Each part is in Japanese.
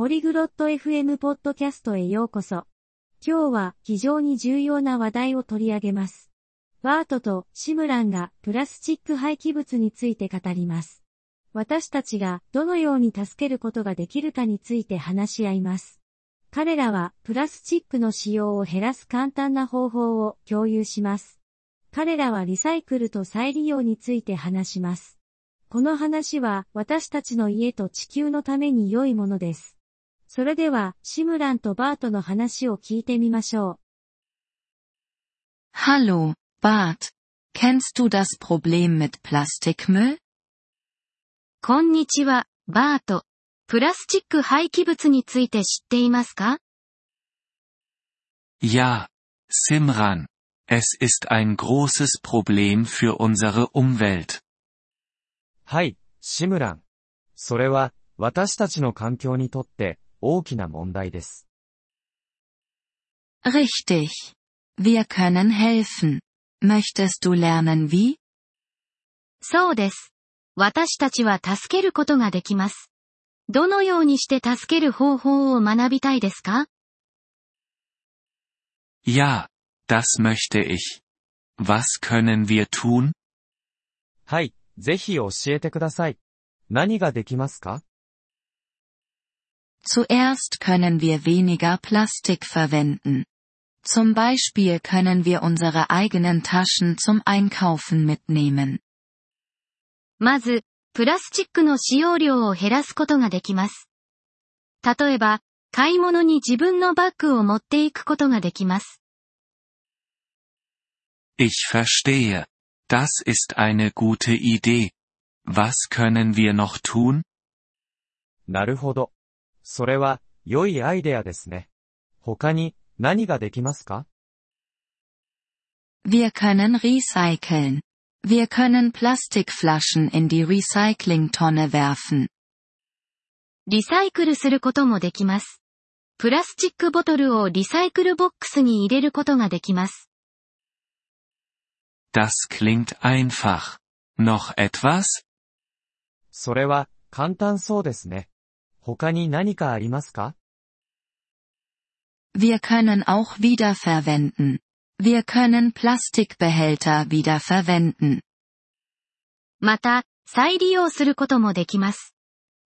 ポリグロット FM ポッドキャストへようこそ。今日は非常に重要な話題を取り上げます。バートとシムランがプラスチック廃棄物について語ります。私たちがどのように助けることができるかについて話し合います。彼らはプラスチックの使用を減らす簡単な方法を共有します。彼らはリサイクルと再利用について話します。この話は私たちの家と地球のために良いものです。それでは、シムランとバートの話を聞いてみましょう。Hallo, Bart. Kennst du das Problem mit Plastikmüll? こんにちは、バート。プラスチック廃棄物について知っていますか Ja, Simran. Es ist ein großes Problem für unsere Umwelt. はい、シムラン。それは、私たちの環境にとって大きな問題です。Richtig. Wir können helfen. Möchtest du lernen wie? そうです。私たちは助けることができます。どのようにして助ける方法を学びたいですか Ja, das möchte ich. Was können wir tun? はい、ぜひ教えてください。何ができますか Zuerst können wir weniger Plastik verwenden. Zum Beispiel können wir unsere eigenen Taschen zum Einkaufen mitnehmen. まず、プラスチックの使用量を減らすことができます。例えば、買い物に自分のバッグを持っていくことができます。 Ich verstehe. Das ist eine gute Idee. Was können wir noch tun? なるほど。 それは、良いアイデアですね。他に、何ができますか Wir können recyceln. Wir können Plastikflaschen in die Recyclingtonne werfen. リサイクルすることもできます。プラスチックボトルをリサイクルボックスに入れることができます。Das klingt einfach. Noch etwas? それは、簡単そうですね。他に何かありますか Wir können auch wiederverwenden. Wir können Plastikbehälter wiederverwenden. また、再利用することもできます。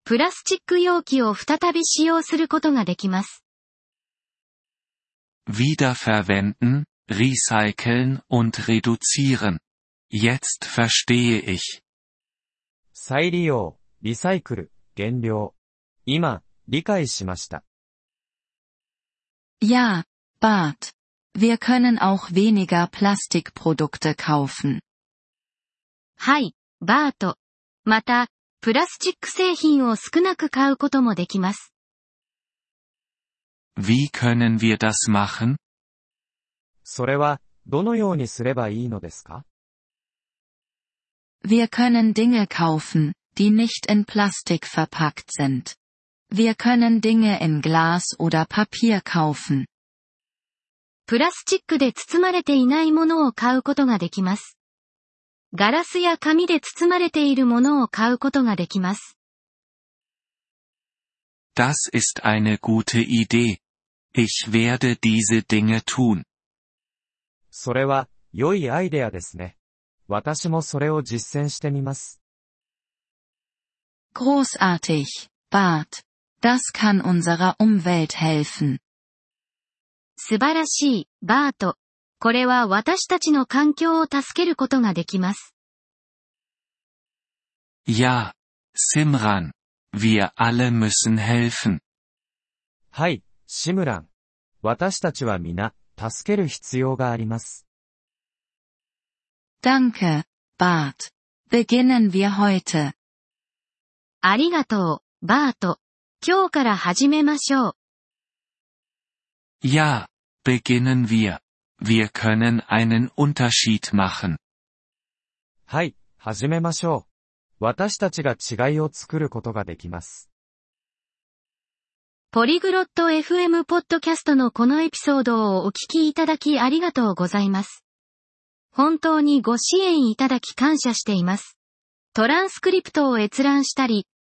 プラスチック容器を再び使用することができます。Wiederverwenden, recyceln und reduzieren. Jetzt verstehe ich. 再利用、リサイクル、減量。今、理解しました。 Ja, Bart. Wir können auch weniger Plastikprodukte kaufen. はい、バート。また、プラスチック製品を少なく買うこともできます。 Wie können wir das machen? それは、どのようにすればいいのですか Wir können Dinge kaufen, die nicht in Plastik verpackt sind. Wir können Dinge in Glas oder Papier kaufen. プラスチックで包まれていないものを買うことができます。ガラスや紙で包まれているものを買うことができます。 Das ist eine gute Idee. Ich werde diese Dinge tun. それは、良いアイデアですね。私もそれを実践してみます。 Großartig, Bart. Das kann unserer Umwelt helfen. 素晴らしい、バート。これは私たちの環境を助けることができます。 Ja, Simran. Wir alle müssen helfen. はい、シムラン。私たちは皆、助ける必要があります。 Danke, Bart. Beginnen wir heute. ありがとう、バート。 今日から始めましょう。Ja, beginnen wir. Wir können einen Unterschied machen. はい、始めましょう。私たちが違いを作ることができます。ポリグロット FM ポッドキャストのこのエピソードをお聞きいただきありがとうございます。本当にご支援いただき感謝しています。トランスクリプトを閲覧したり、